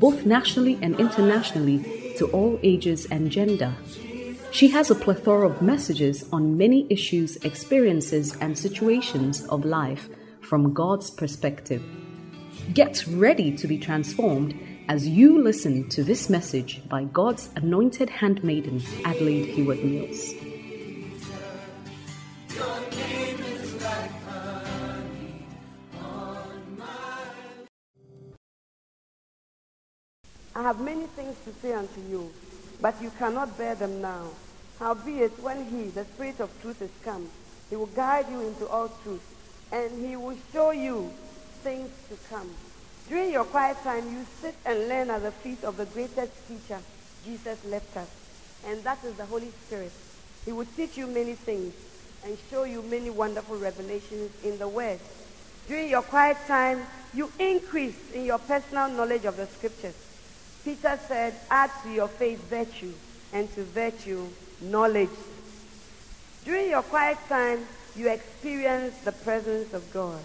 both nationally and internationally, to all ages and gender. She has a plethora of messages on many issues, experiences, and situations of life from God's perspective. Get ready to be transformed as you listen to this message by God's anointed handmaiden, Adelaide Heward Mills. I have many things to say unto you, but you cannot bear them now. Howbeit, when he, the Spirit of truth, is come, he will guide you into all truth, and he will show you things to come. During your quiet time, you sit and learn at the feet of the greatest teacher Jesus left us, and that is the Holy Spirit. He will teach you many things and show you many wonderful revelations in the Word. During your quiet time, you increase in your personal knowledge of the Scriptures. Peter said, add to your faith virtue, and to virtue knowledge. During your quiet time, you experience the presence of God.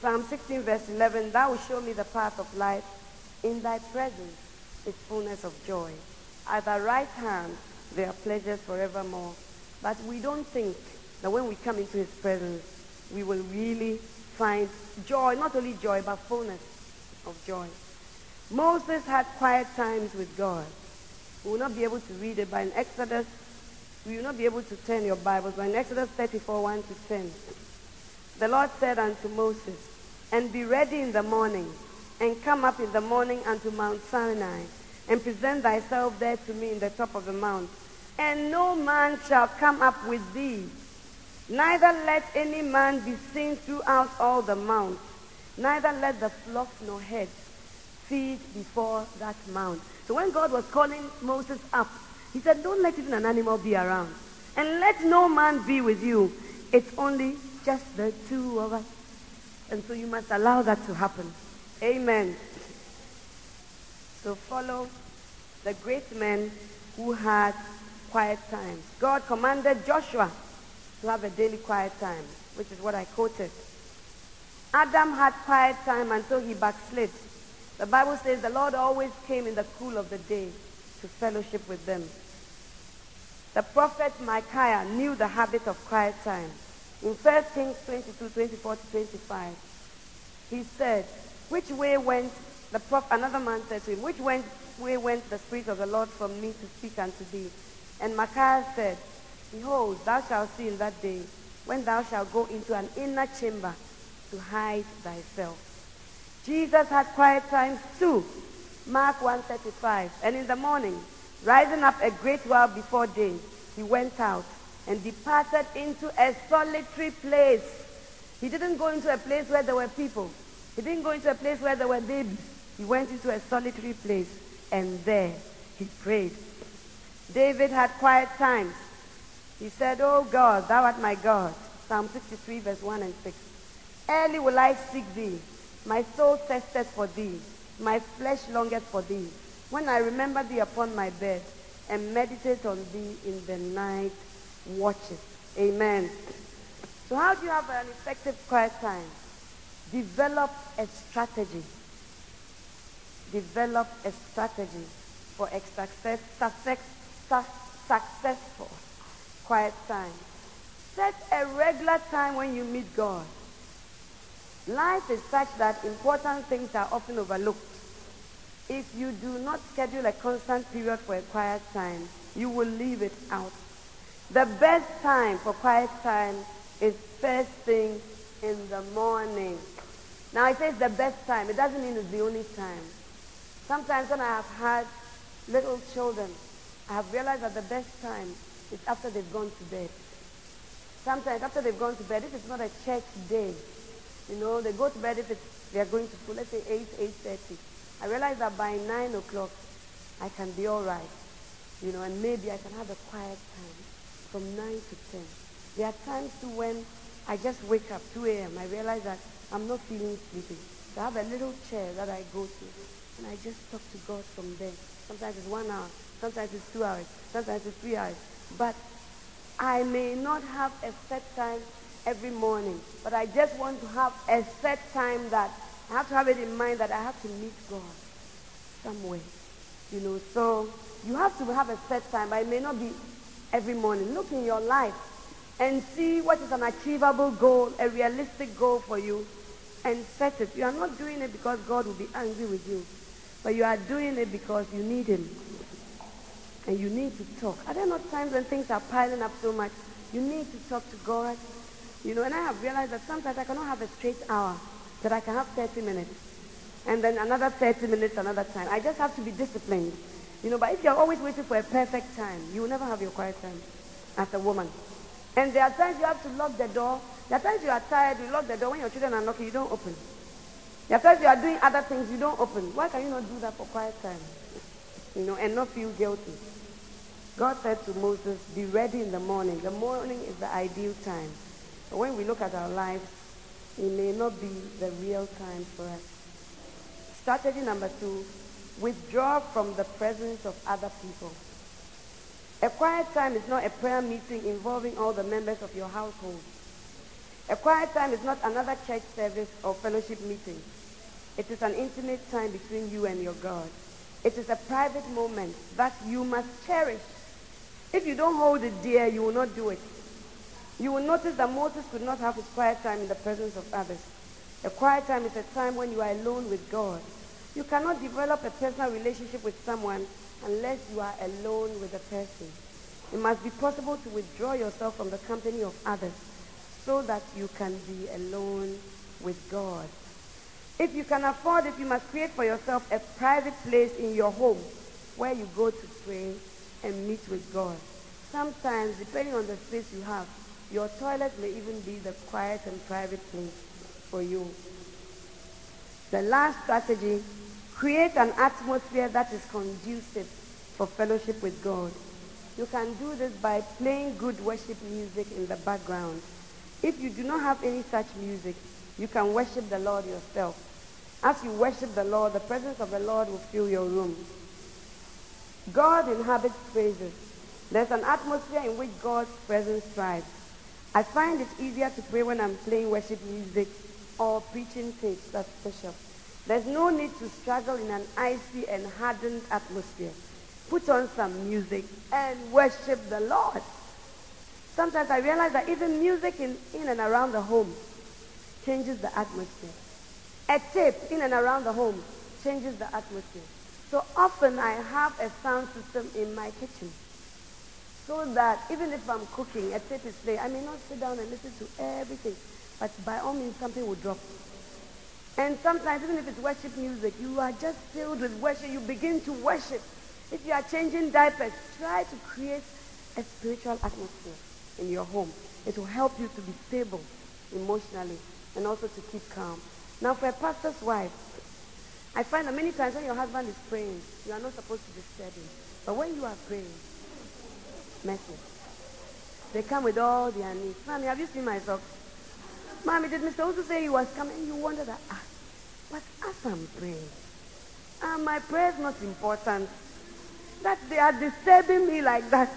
Psalm 16, verse 11, Thou wilt show me the path of life. In thy presence is fullness of joy. At thy right hand there are pleasures forevermore. But we don't think that when we come into his presence, we will really find joy, not only joy, but fullness of joy. Moses had quiet times with God. We will not be able to read it, but in Exodus, we will not be able to turn your Bibles, but in Exodus 34, 1 to 10, the Lord said unto Moses, And be ready in the morning, and come up in the morning unto Mount Sinai, and present thyself there to me in the top of the mount. And no man shall come up with thee Neither let any man be seen throughout all the mount. Neither let the flock nor heads feed before that mount. So when God was calling Moses up, he said, don't let even an animal be around. And let no man be with you. It's only just the two of us. And so you must allow that to happen. Amen. So follow the great men who had quiet times. God commanded Joshua to have a daily quiet time, which is what I quoted. Adam had quiet time until he backslid. The Bible says the Lord always came in the cool of the day to fellowship with them. The prophet Micaiah knew the habit of quiet time. In 1 Kings 22, 24 to 25, he said, Which way went the prophet? Another man said to him, Which way went the Spirit of the Lord from me to speak unto thee? And Micaiah said, Behold, thou shalt see in that day when thou shalt go into an inner chamber to hide thyself. Jesus had quiet times too. Mark 1.35. And in the morning, rising up a great while before day, he went out and departed into a solitary place. He didn't go into a place where there were people. He didn't go into a place where there were babies. He went into a solitary place and there he prayed. David had quiet times. He said, Oh God, thou art my God. Psalm 63, verse 1 and 6. Early will I seek thee. My soul thirsteth for thee. My flesh longeth for thee. When I remember thee upon my bed and meditate on thee in the night watches. Amen. So how do you have an effective quiet time? Develop a strategy. Develop a strategy for a success, success, successful quiet time. Set a regular time when you meet God. Life is such that important things are often overlooked. If you do not schedule a constant period for a quiet time, you will leave it out. The best time for quiet time is first thing in the morning. Now I say it's the best time. It doesn't mean it's the only time. Sometimes when I have had little children, I have realized that the best time it's after they've gone to bed. Sometimes after they've gone to bed, if it's not a church day, you know, they go to bed if it's they are going to school, let's say 8, 8.30. I realize that by 9 o'clock, I can be all right. You know, and maybe I can have a quiet time from 9 to 10. There are times too when I just wake up 2 a.m. I realize that I'm not feeling sleepy. So I have a little chair that I go to, and I just talk to God from there. Sometimes it's one hour, sometimes it's two hours, sometimes it's three hours. But I may not have a set time every morning, but I just want to have a set time that I have to have it in mind that I have to meet God somewhere. You know, so you have to have a set time, but it may not be every morning. Look in your life and see what is an achievable goal, a realistic goal for you, and set it. You are not doing it because God will be angry with you, but you are doing it because you need Him. And you need to talk. Are there not times when things are piling up so much? You need to talk to God. You know, and I have realized that sometimes I cannot have a straight hour, that I can have 30 minutes. And then another 30 minutes another time. I just have to be disciplined. You know, but if you're always waiting for a perfect time, you will never have your quiet time as a woman. And there are times you have to lock the door. There are times you are tired, you lock the door. When your children are knocking, you don't open. There are times you are doing other things, you don't open. Why can you not do that for quiet time? You know, and not feel guilty. God said to Moses, be ready in the morning. The morning is the ideal time. But when we look at our lives, it may not be the real time for us. Strategy number two, withdraw from the presence of other people. A quiet time is not a prayer meeting involving all the members of your household. A quiet time is not another church service or fellowship meeting. It is an intimate time between you and your God. It is a private moment that you must cherish. If you don't hold it dear, you will not do it. You will notice that Moses could not have his quiet time in the presence of others. A quiet time is a time when you are alone with God. You cannot develop a personal relationship with someone unless you are alone with the person. It must be possible to withdraw yourself from the company of others so that you can be alone with God. If you can afford it, you must create for yourself a private place in your home where you go to pray and meet with God. Sometimes, depending on the space you have, your toilet may even be the quiet and private place for you. The last strategy Create an atmosphere that is conducive for fellowship with God. You can do this by playing good worship music in the background. If you do not have any such music, you can worship the Lord yourself. As you worship the Lord, the presence of the Lord will fill your room. God inhabits praises. There's an atmosphere in which God's presence thrives. I find it easier to pray when I'm playing worship music or preaching tapes as special. There's no need to struggle in an icy and hardened atmosphere. Put on some music and worship the Lord. Sometimes I realize that even music in, in and around the home changes the atmosphere. A tape in and around the home changes the atmosphere. So often I have a sound system in my kitchen. So that even if I'm cooking, a tape is playing, I may not sit down and listen to everything. But by all means, something will drop. And sometimes, even if it's worship music, you are just filled with worship. You begin to worship. If you are changing diapers, try to create a spiritual atmosphere in your home. It will help you to be stable emotionally and also to keep calm. Now, for a pastor's wife, I find that many times when your husband is praying, you are not supposed to disturb him. But when you are praying, messy. They come with all their needs. Mommy, have you seen my socks? Mommy, did Mr. also say he was coming? You wonder that. Ah, but as I'm praying, ah, my prayer is not important. That they are disturbing me like that.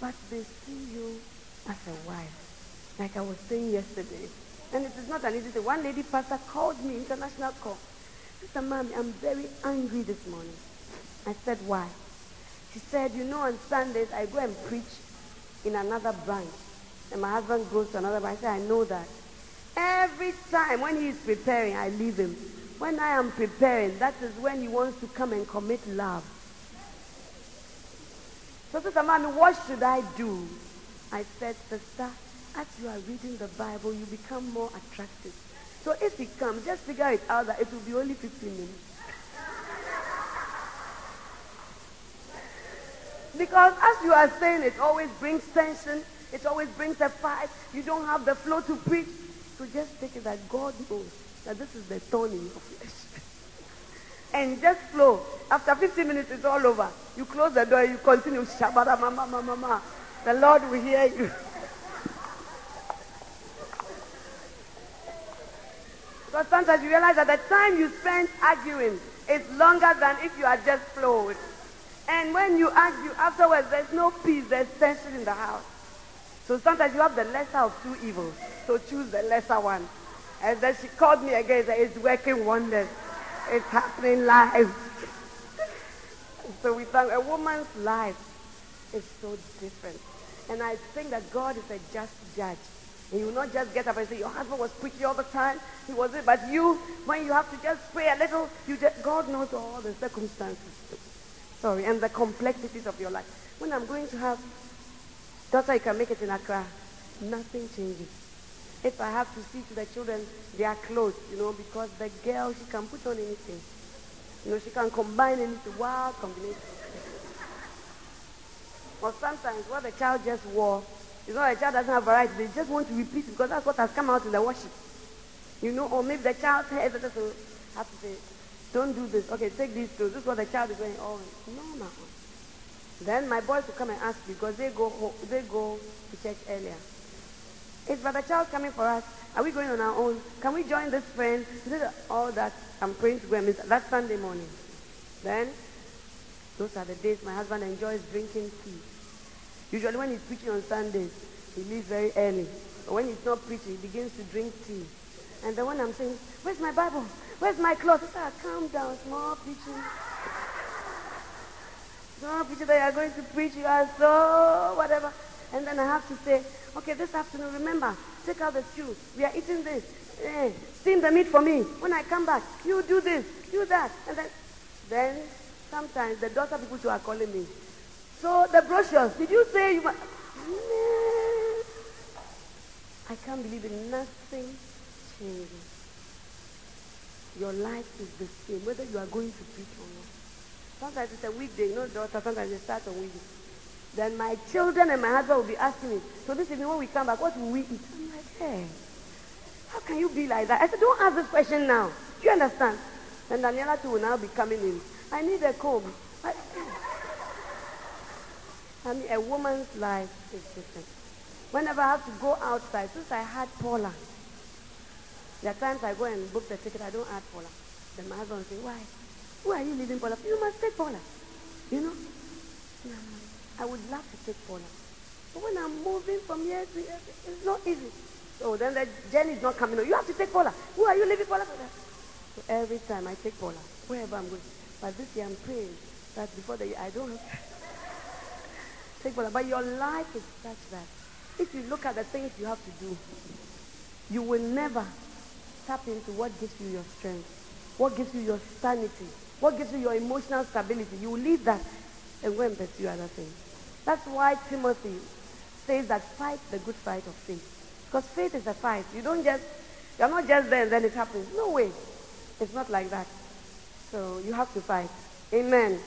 But they see you as a wife, like I was saying yesterday. And it is not an easy thing. One lady pastor called me, international call. Sister Mommy, I'm very angry this morning. I said, why? She said, you know, on Sundays I go and preach in another branch. And my husband goes to another branch. I said, I know that. Every time when he is preparing, I leave him. When I am preparing, that is when he wants to come and commit love. So, Sister Mommy, what should I do? I said, Sister, as you are reading the Bible, you become more attractive. So if he comes, just figure it out that it will be only 15 minutes. because as you are saying, it always brings tension. It always brings a fight. You don't have the flow to preach. So just take it that God knows that this is the thorn in your flesh. and just flow. After 15 minutes, it's all over. You close the door, you continue. Mama, mama, mama. The Lord will hear you. Because sometimes you realize that the time you spend arguing is longer than if you had just flowed. And when you argue afterwards, there's no peace, there's tension in the house. So sometimes you have the lesser of two evils. So choose the lesser one. And then she called me again and said, It's working wonders. It's happening live. so we found a woman's life is so different. And I think that God is a just judge. You will not just get up and say, Your husband was preaching all the time. He was it. But you, when you have to just pray a little, you just, God knows all the circumstances. Sorry, and the complexities of your life. When I'm going to have daughter, you can make it in Accra, nothing changes. If I have to see to the children, they are clothes, you know, because the girl, she can put on anything. You know, she can combine anything, wild combination. or sometimes what the child just wore, you know, the child doesn't have variety. They just want to repeat it because that's what has come out in the worship. You know, or maybe the child's hair, so have to say, don't do this. Okay, take these clothes. This is what the child is wearing. Oh, no, no. Then my boys will come and ask because they go home, they go to church earlier. Is Brother Child coming for us? Are we going on our own? Can we join this friend? Is it All that I'm praying to go and That Sunday morning. Then, those are the days my husband enjoys drinking tea. Usually when he's preaching on Sundays, he leaves very early. But when he's not preaching, he begins to drink tea. And then when I'm saying, where's my Bible? Where's my cloth? He said, calm down, small preaching. Small preaching that you are going to preach, you are so whatever. And then I have to say, okay, this afternoon, remember, take out the stew. We are eating this. Eh, steam the meat for me. When I come back, you do this, do that. And then, then sometimes the daughter people who are calling me. So the brochures, did you say you must? I can't believe it. Nothing changes. Your life is the same, whether you are going to preach or not. Sometimes it's a weekday, you know, daughter, sometimes they start on weekday. Then my children and my husband will be asking me, so this evening when we come back, what will we eat? I'm like, hey, how can you be like that? I said, don't ask this question now. Do you understand? And Daniela too will now be coming in. I need a comb. I, I mean, a woman's life is different. Whenever I have to go outside, since I had Paula, there are times I go and book the ticket, I don't add Paula. Then my husband say, why? Who are you leaving Paula? You must take Paula. You know? I would love to take Paula. But when I'm moving from here to here, it's not easy. So then the journey is not coming. You have to take Paula. Who are you leaving Paula for? So every time I take Paula, wherever I'm going. But this year I'm praying that before the year I don't take. But your life is such that if you look at the things you have to do, you will never tap into what gives you your strength, what gives you your sanity, what gives you your emotional stability. You will leave that and go and pursue other things. That's why Timothy says that fight the good fight of faith. Because faith is a fight. You don't just, you're not just there and then it happens. No way. It's not like that. So you have to fight. Amen.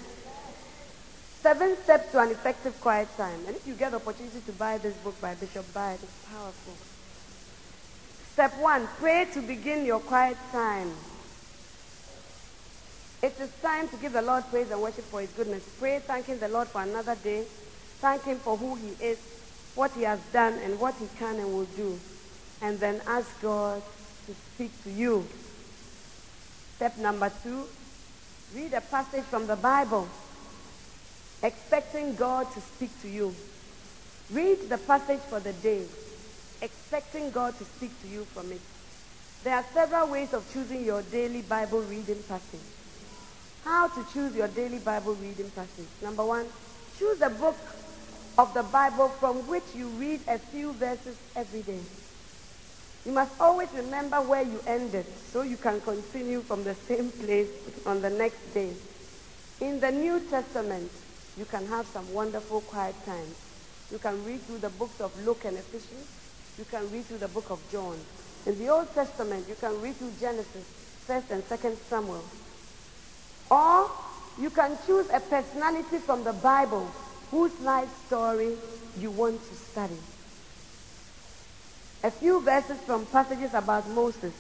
Seven steps to an effective quiet time. And if you get the opportunity to buy this book by Bishop Bide, it's powerful. Step one, pray to begin your quiet time. It is time to give the Lord praise and worship for his goodness. Pray thanking the Lord for another day. Thank him for who he is, what he has done, and what he can and will do. And then ask God to speak to you. Step number two, read a passage from the Bible, expecting God to speak to you. Read the passage for the day, expecting God to speak to you from it. There are several ways of choosing your daily Bible reading passage. How to choose your daily Bible reading passage. Number one, choose a book of the Bible from which you read a few verses every day. You must always remember where you ended so you can continue from the same place on the next day. In the New Testament, you can have some wonderful quiet times. You can read through the books of Luke and Ephesians. You can read through the book of John. In the Old Testament, you can read through Genesis, 1st and 2nd Samuel. Or you can choose a personality from the Bible whose life story you want to study. A few verses from passages about Moses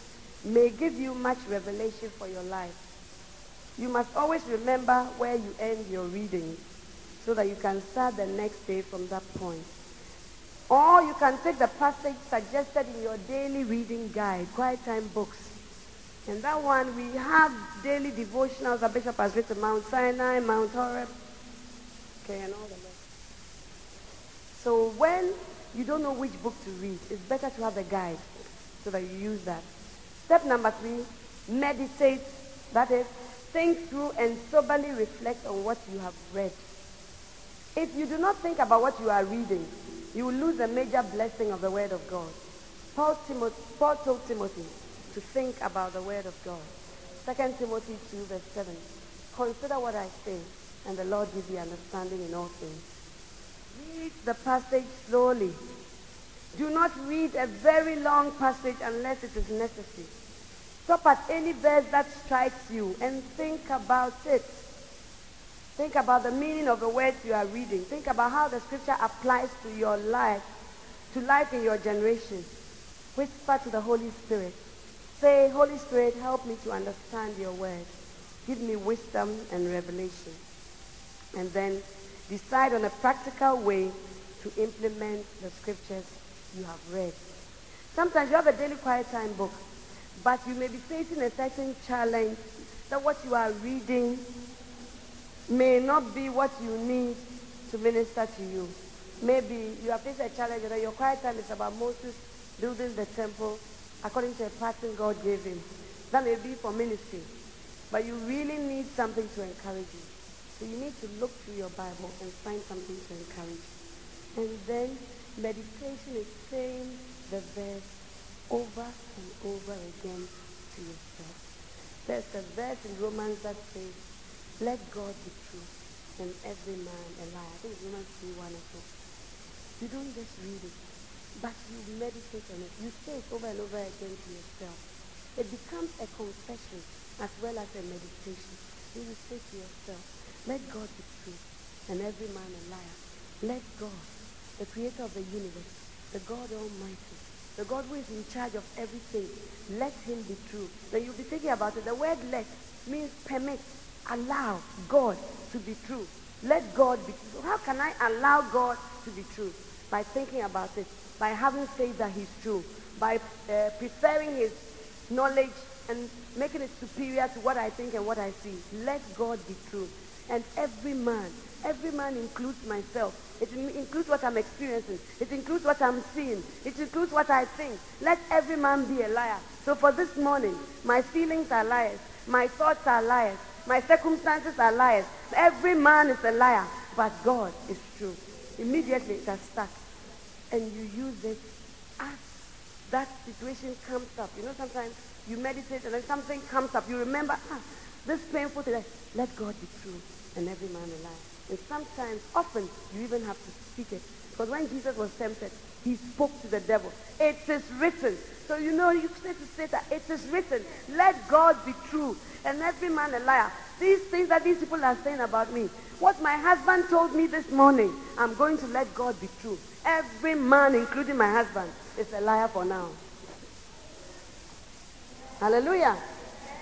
may give you much revelation for your life. You must always remember where you end your reading so that you can start the next day from that point. Or you can take the passage suggested in your daily reading guide, Quiet Time Books. And that one, we have daily devotionals that Bishop has written, Mount Sinai, Mount Horeb, okay, and all the rest. So when you don't know which book to read, it's better to have a guide so that you use that. Step number three, meditate. That is, think through and soberly reflect on what you have read. If you do not think about what you are reading, you will lose a major blessing of the Word of God. Paul, Paul told Timothy to think about the Word of God. 2 Timothy 2, verse 7. Consider what I say, and the Lord give you understanding in all things. Read the passage slowly. Do not read a very long passage unless it is necessary. Stop at any verse that strikes you and think about it. Think about the meaning of the words you are reading. Think about how the scripture applies to your life, to life in your generation. Whisper to the Holy Spirit. Say, Holy Spirit, help me to understand your word. Give me wisdom and revelation. And then decide on a practical way to implement the scriptures you have read. Sometimes you have a daily quiet time book, but you may be facing a certain challenge that what you are reading may not be what you need to minister to you. Maybe you have faced a challenge that your quiet time is about Moses building the temple according to a pattern God gave him. That may be for ministry. But you really need something to encourage you. So you need to look through your Bible and find something to encourage you. And then meditation is saying the verse over and over again to yourself. There's a verse in Romans that says, let God be true and every man a liar. I think Romans 3 1 or so. You don't just read it, but you meditate on it. You say it over and over again to yourself. It becomes a confession as well as a meditation. You will say to yourself, let God be true and every man a liar. Let God, the creator of the universe, the God Almighty, the God who is in charge of everything, let him be true. Then you'll be thinking about it. The word let means permit allow God to be true. Let God be true. How can I allow God to be true? By thinking about it, by having faith that he's true, by uh, preferring his knowledge and making it superior to what I think and what I see. Let God be true. And every man, every man includes myself. It includes what I'm experiencing. It includes what I'm seeing. It includes what I think. Let every man be a liar. So for this morning, my feelings are liars. My thoughts are liars. My circumstances are liars. Every man is a liar, but God is true. Immediately it has stuck. And you use it as that situation comes up. You know, sometimes you meditate and then something comes up. You remember, ah, this painful thing. Let God be true and every man a liar. And sometimes, often, you even have to speak it. Because when Jesus was tempted, he spoke to the devil. It is written. So you know, you say to Satan, it is written, let God be true and every man a liar. These things that these people are saying about me, what my husband told me this morning, I'm going to let God be true. Every man, including my husband, is a liar for now. Hallelujah.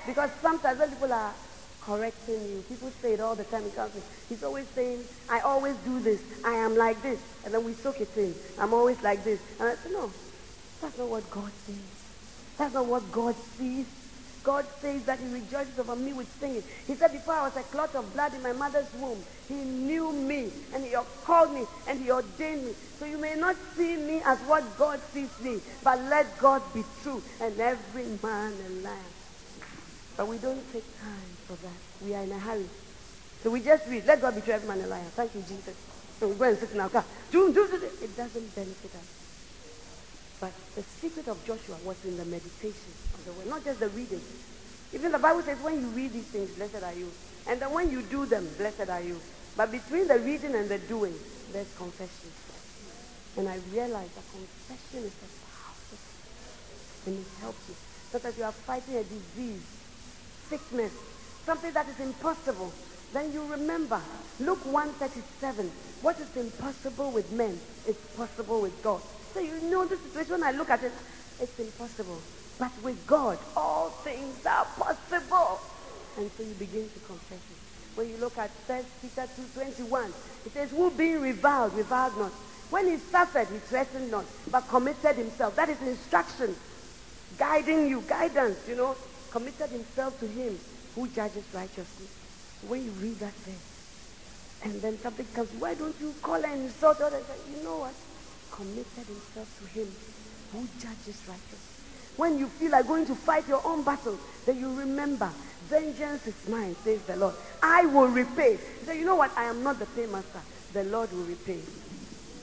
Because sometimes when people are correcting you, people say it all the time in counseling. He's always saying, I always do this. I am like this. And then we soak it in. I'm always like this. And I say, no, that's not what God says. That's not what God sees. God says that he rejoices over me with singing. He said, before I was a clot of blood in my mother's womb, he knew me and he called me and he ordained me. So you may not see me as what God sees me, but let God be true and every man a liar. But we don't take time for that. We are in a hurry. So we just read, let God be true, every man a liar. Thank you, Jesus. So we go and sit in our car. It doesn't benefit us. But the secret of Joshua was in the meditation of the word, not just the reading. Even the Bible says when you read these things, blessed are you. And then when you do them, blessed are you. But between the reading and the doing, there's confession. And I realized that confession is a powerful thing. and it helps you. Sometimes you are fighting a disease, sickness, something that is impossible. Then you remember, Luke 137, what is impossible with men is possible with God. So you know the situation, when I look at it, it's impossible. But with God, all things are possible. And so you begin to confess it. When you look at 1 Peter 2.21, it says, who being reviled, reviled not. When he suffered, he threatened not, but committed himself. That is instruction, guiding you, guidance, you know, committed himself to him who judges righteously. When you read that verse, and then something comes, why don't you call and insult others? You know what? Committed himself to him who judges righteously. When you feel like going to fight your own battle, then you remember, vengeance is mine, says the Lord. I will repay. So you know what? I am not the paymaster. The Lord will repay.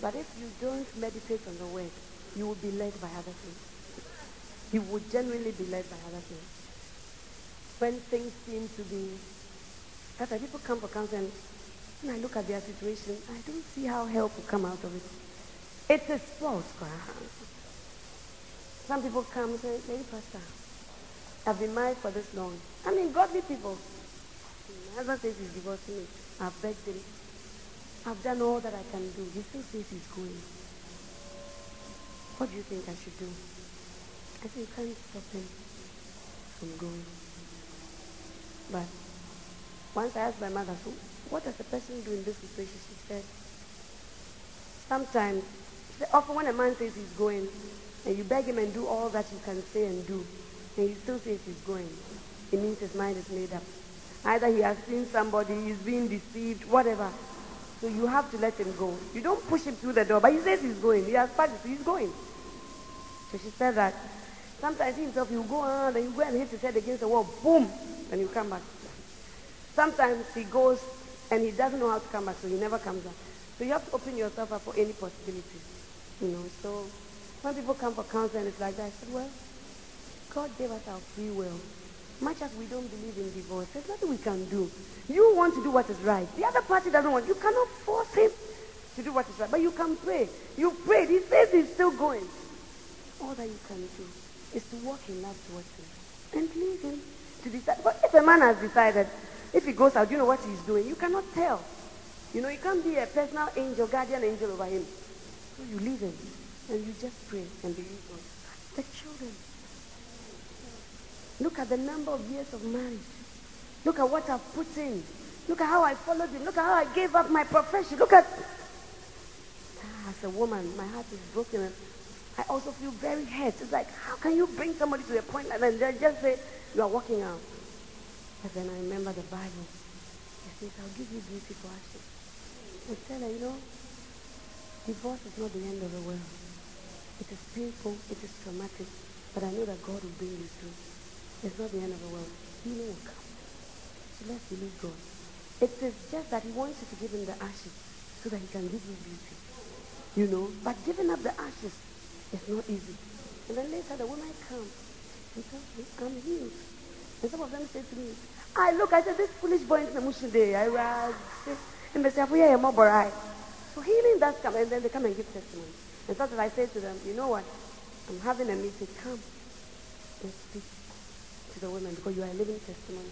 But if you don't meditate on the word, you will be led by other things. You will genuinely be led by other things. When things seem to be, that people come for counseling, when I look at their situation, I don't see how help will come out of it. It's a sport, some people come and say, Lady Pastor, I've been married for this long. I mean, godly people. My husband says he's divorcing me. I've begged him. I've done all that I can do. He still says he's going. What do you think I should do? I said, you can't stop him from going. But once I asked my mother, so what does the person do in this situation? She said, sometimes, often when a man says he's going, and you beg him and do all that you can say and do, and he still says he's going, it means his mind is made up. Either he has seen somebody, he's being deceived, whatever. So you have to let him go. You don't push him through the door, but he says he's going. He has practiced, he's going. So she said that sometimes he himself, you go on, then you go and hit his head against the wall, boom, and you come back. Sometimes he goes and he doesn't know how to come back, so he never comes back. So you have to open yourself up for any possibility. You know, so when people come for counseling, it's like that. I said, well, God gave us our free will. Much as we don't believe in divorce, there's nothing we can do. You want to do what is right. The other party doesn't want. You cannot force him to do what is right. But you can pray. You prayed. He says he's still going. All that you can do is to walk in love towards him and leave him to decide. But if a man has decided, if he goes out, you know what he's doing. You cannot tell. You know, you can't be a personal angel, guardian angel over him. So you leave him. And you just pray and believe God. The children. Look at the number of years of marriage. Look at what I've put in. Look at how I followed him. Look at how I gave up my profession. Look at. Ah, as a woman, my heart is broken. And I also feel very hurt. It's like, how can you bring somebody to a point like that and then just say, you are walking out? But then I remember the Bible. It says, I'll give you beauty for ashes. And tell her, you know, divorce is not the end of the world. It is painful, it is traumatic, but I know that God will bring you through. It's not the end of the world. Healing will come. So let's believe God. It is just that he wants you to give him the ashes so that he can give you beauty. You know? But giving up the ashes is not easy. And then later the woman comes and tells me, I'm healed. And some of them say to me, I look, I said, this foolish boy in the mushi day. I was, and they say, Healing does come, and then they come and give testimony. And sometimes I say to them, you know what? I'm having a meeting. Come and speak to the women because you are a living testimony.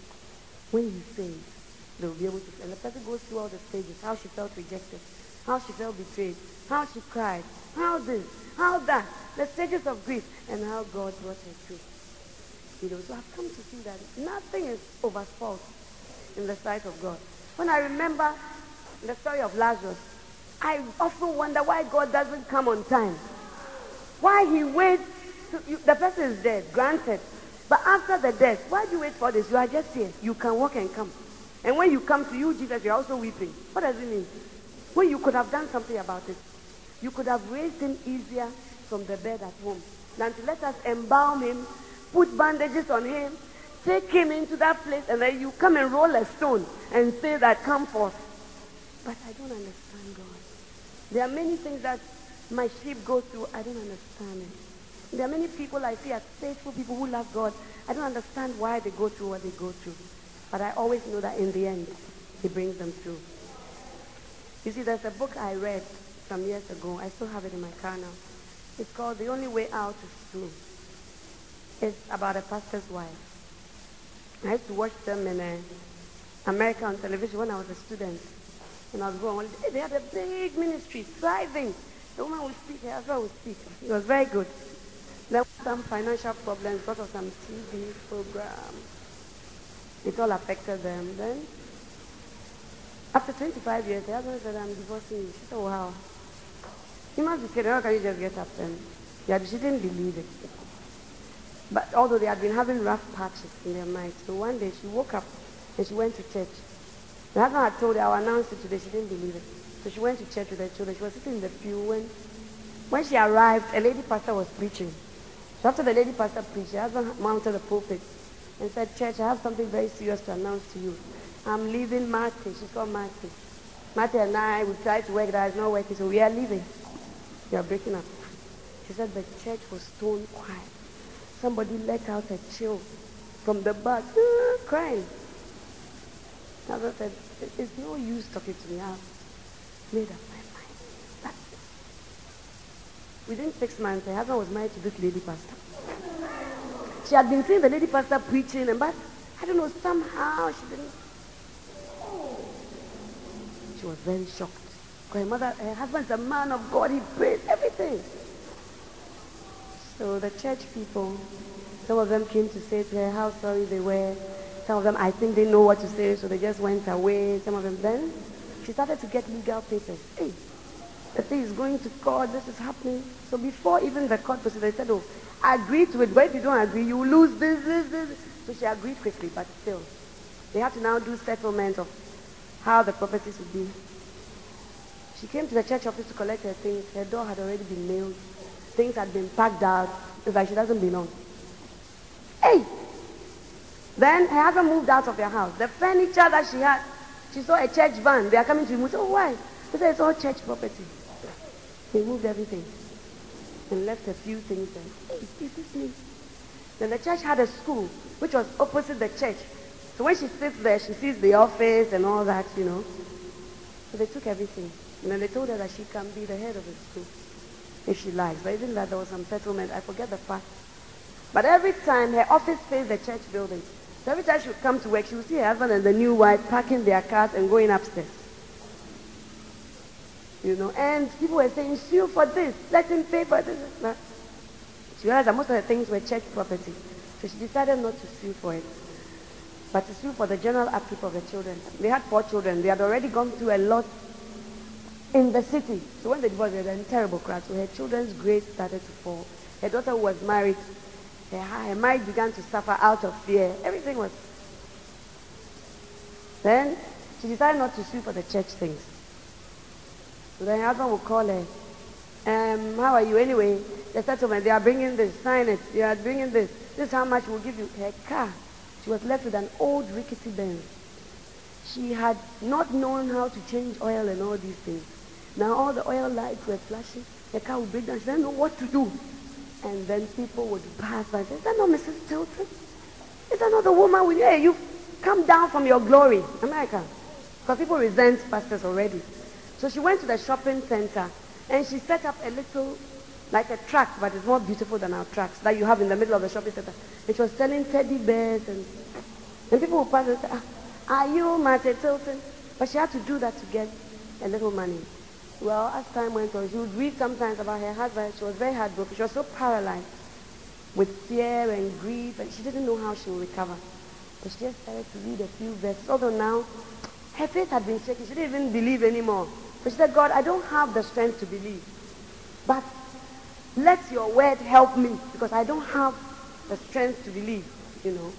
When you say, they will be able to. And the person goes through all the stages, how she felt rejected, how she felt betrayed, how she cried, how this, how that, the stages of grief, and how God brought her through. You know, so I've come to see that nothing is over in the sight of God. When I remember the story of Lazarus, I often wonder why God doesn't come on time. Why he waits. To, you, the person is dead, granted. But after the death, why do you wait for this? You are just here. You can walk and come. And when you come to you, Jesus, you're also weeping. What does it mean? When you could have done something about it. You could have raised him easier from the bed at home than to let us embalm him, put bandages on him, take him into that place, and then you come and roll a stone and say that, come forth. But I don't understand God. There are many things that my sheep go through. I don't understand it. There are many people I see as faithful people who love God. I don't understand why they go through what they go through. But I always know that in the end, He brings them through. You see, there's a book I read some years ago. I still have it in my car now. It's called The Only Way Out is Through. It's about a pastor's wife. I used to watch them in uh, America on television when I was a student. And I was going, they had a big ministry, thriving. The woman would speak, her husband would speak. It was very good. There were some financial problems because of some TV program. It all affected them. Then, after 25 years, the husband said, I'm divorcing you. She said, wow. You must be kidding. How can you just get up then? Yeah, she didn't believe it. But although they had been having rough patches in their mind, so one day she woke up and she went to church. The husband had told her, I'll announce it today. She didn't believe it. So she went to church with her children. She was sitting in the pew when, when she arrived, a lady pastor was preaching. So after the lady pastor preached, her husband mounted the pulpit and said, Church, I have something very serious to announce to you. I'm leaving Marte. She's called Marte. Marte and I, we tried to work, that is not working, so we are leaving. We are breaking up. She said the church was stone quiet. Somebody let out a chill from the back, ah, crying. Mother said, it's no use talking to me. I've made up my mind. That's it. Within six months, her husband was married to this lady pastor. She had been seeing the lady pastor preaching, and but I don't know, somehow she didn't. She was very shocked. Because her mother, her husband's a man of God, he prays everything. So the church people, some of them came to say to her how sorry they were. Some of them, I think they know what to say, so they just went away. Some of them, then she started to get legal papers. Hey, the thing is going to court, this is happening. So before even the court proceeded, they said, oh, agree to it, but if you don't agree, you lose this, this, this. So she agreed quickly, but still. They have to now do settlement of how the properties would be. She came to the church office to collect her things. Her door had already been nailed. Things had been packed out. It's like she doesn't belong. Then her husband moved out of their house. The furniture that she had, she saw a church van. They are coming to remove. Oh, why? They said it's all church property. He moved everything and left a few things there. Hey, is this me? Then the church had a school which was opposite the church. So when she sits there, she sees the office and all that, you know. So they took everything. And then they told her that she can be the head of the school if she likes. But even that there was some settlement. I forget the fact. But every time her office faced the church building. So every time she would come to work, she would see her husband and the new wife packing their cars and going upstairs. You know, and people were saying, sue for this, let him pay for this. She realized that most of the things were church property. So she decided not to sue for it, but to sue for the general upkeep of the children. They had four children. They had already gone through a lot in the city. So when they divorced, they were in terrible crash. So her children's grades started to fall. Her daughter was married, her, marriage began to suffer out of fear. Everything was... Then she decided not to sue for the church things. So then her husband would call her. Um, how are you anyway? The settlement, they are bringing this, sign it. They are bringing this. This is how much we'll give you. Her car. She was left with an old rickety Benz. She had not known how to change oil and all these things. Now all the oil lights were flashing. The car would break down. She didn't know what to do. And then people would pass by and say, is that not Mrs. Tilton? Is that not the woman with you? Hey, you come down from your glory. America. Because people resent pastors already. So she went to the shopping center and she set up a little, like a track, but it's more beautiful than our tracks that you have in the middle of the shopping center. And she was selling teddy bears and, and people would pass and say, ah, are you Martha Tilton? But she had to do that to get a little money. Well, as time went on, she would read sometimes about her husband. She was very heartbroken. She was so paralyzed with fear and grief, and she didn't know how she would recover. But she just started to read a few verses. Although now, her faith had been shaken. She didn't even believe anymore. But she said, God, I don't have the strength to believe. But let your word help me because I don't have the strength to believe, you know.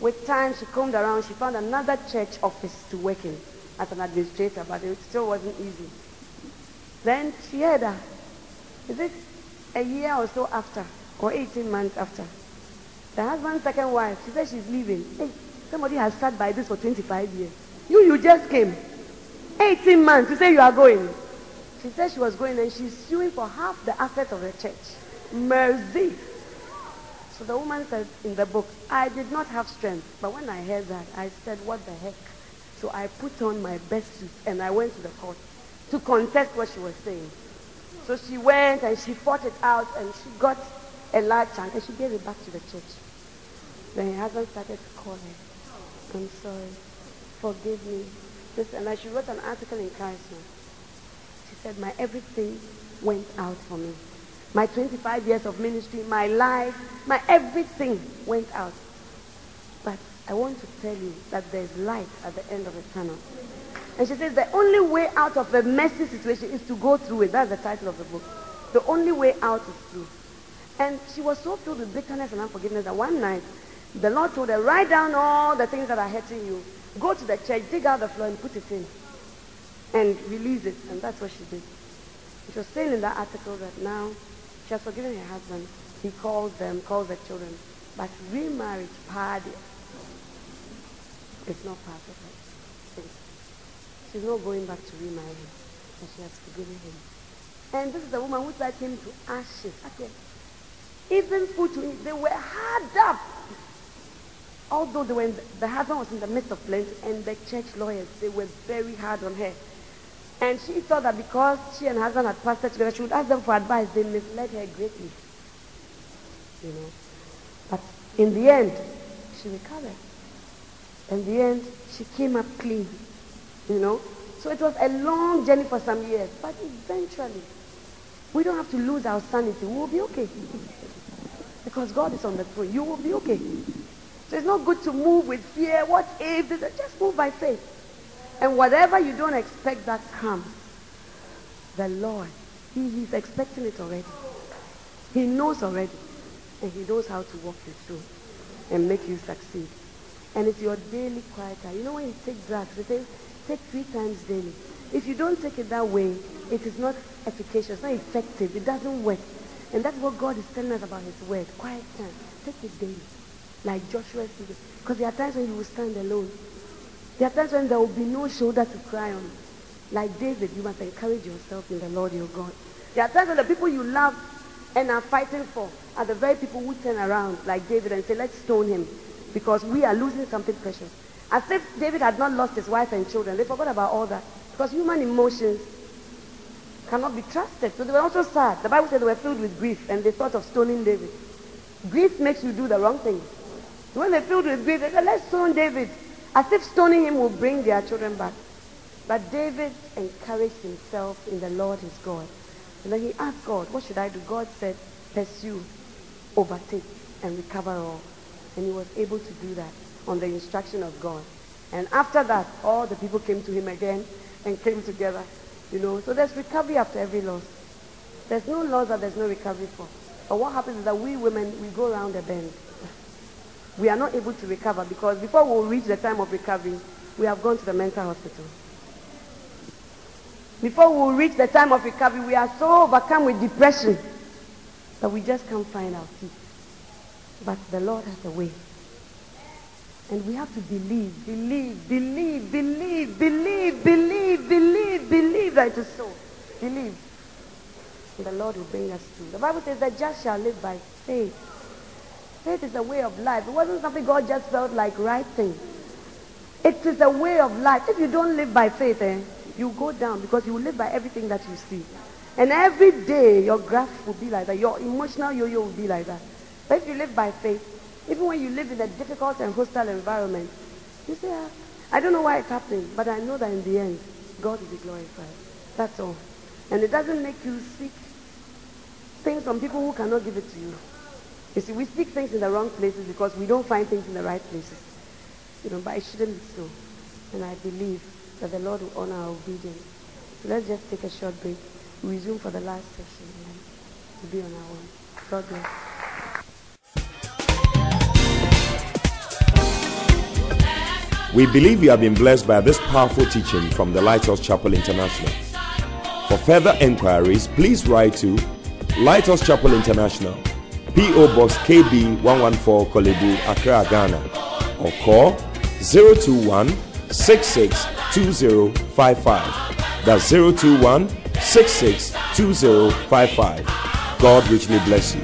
With time, she combed around. She found another church office to work in as an administrator, but it still wasn't easy. Then she her. Is it a year or so after, or 18 months after? The husband's second wife, she said she's leaving. Hey, somebody has sat by this for 25 years. You, you just came. 18 months, you say you are going. She said she was going and she's suing for half the assets of the church. Mercy. So the woman said in the book, I did not have strength. But when I heard that, I said, what the heck? So I put on my best suit and I went to the court to contest what she was saying. So she went and she fought it out and she got a large chunk and she gave it back to the church. Then her husband started to call her. I'm sorry. Forgive me. And she wrote an article in Charisma. She said, my everything went out for me. My 25 years of ministry, my life, my everything went out. But I want to tell you that there's light at the end of the tunnel. And she says the only way out of a messy situation is to go through it. That's the title of the book. The only way out is through. And she was so filled with bitterness and unforgiveness that one night the Lord told her, write down all the things that are hurting you. Go to the church, dig out the floor and put it in. And release it. And that's what she did. She was saying in that article that now she has forgiven her husband. He calls them, calls the children. But remarriage, party, it's not her. She's not going back to remarry him. But she has forgiven him. And this is a woman who turned him to ashes. Okay. Even put to him, they were hard up. Although they were the, the husband was in the midst of plenty, and the church lawyers, they were very hard on her. And she thought that because she and her husband had pastored together, she would ask them for advice. They misled her greatly. You know. But in the end, she recovered. In the end, she came up clean. You know. So it was a long journey for some years. But eventually, we don't have to lose our sanity. We will be okay. Because God is on the throne. You will be okay. So it's not good to move with fear. What if? Just move by faith. And whatever you don't expect that comes, the Lord, he, He's expecting it already. He knows already. And He knows how to walk you through and make you succeed. And it's your daily quiet time. You know when you take drugs, they say take three times daily. If you don't take it that way, it is not efficacious, not effective, it doesn't work. And that's what God is telling us about his word. Quiet time. Take it daily. Like Joshua said. Because there are times when you will stand alone. There are times when there will be no shoulder to cry on. Like David, you must encourage yourself in the Lord your God. There are times when the people you love and are fighting for are the very people who turn around, like David, and say, let's stone him because we are losing something precious. As if David had not lost his wife and children. They forgot about all that. Because human emotions cannot be trusted. So they were also sad. The Bible said they were filled with grief and they thought of stoning David. Grief makes you do the wrong thing. When they're filled with grief, they said, let's stone David. As if stoning him will bring their children back. But David encouraged himself in the Lord his God. And then he asked God, what should I do? God said, pursue, overtake, and recover all. And he was able to do that on the instruction of God. And after that, all the people came to him again and came together. You know, so there's recovery after every loss. There's no loss that there's no recovery for. But what happens is that we women, we go around the bend we are not able to recover because before we reach the time of recovery, we have gone to the mental hospital. Before we reach the time of recovery, we are so overcome with depression that we just can't find our feet. But the Lord has a way. And we have to believe, believe, believe, believe, believe, believe, believe, believe that it is so. Believe. And the Lord will bring us through. The Bible says that just shall live by faith. Faith is a way of life. It wasn't something God just felt like writing. It is a way of life. If you don't live by faith, eh, you go down because you will live by everything that you see. And every day your graph will be like that. Your emotional yo-yo will be like that. But if you live by faith, even when you live in a difficult and hostile environment, you say, ah, I don't know why it's happening, but I know that in the end, God will be glorified. That's all. And it doesn't make you seek things from people who cannot give it to you. You see, we seek things in the wrong places because we don't find things in the right places. You know, but it shouldn't be so. And I believe that the Lord will honor our obedience. So let's just take a short break. We resume for the last session and to be on our own. God bless. We believe you have been blessed by this powerful teaching from the Lighthouse Chapel International. For further inquiries, please write to Lighthouse Chapel International, P.O. Box KB 114 Korle Bu, Accra, Ghana, or call 021 662055. That's 021 662055. God richly bless you.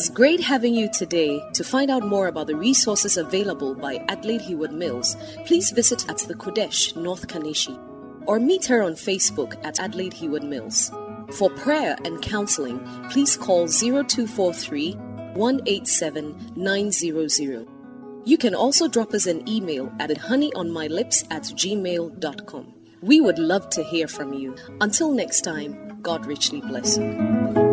Was great having you today. To find out more about the resources available by Adelaide Heward Mills, please visit at the Qodesh, North Kaneshie, or meet her on Facebook at Adelaide Heward Mills. For prayer and counseling, please call 0243 187 900. You can also drop us an email at honeyonmylips at gmail.com. We would love to hear from you. Until next time, God richly bless you.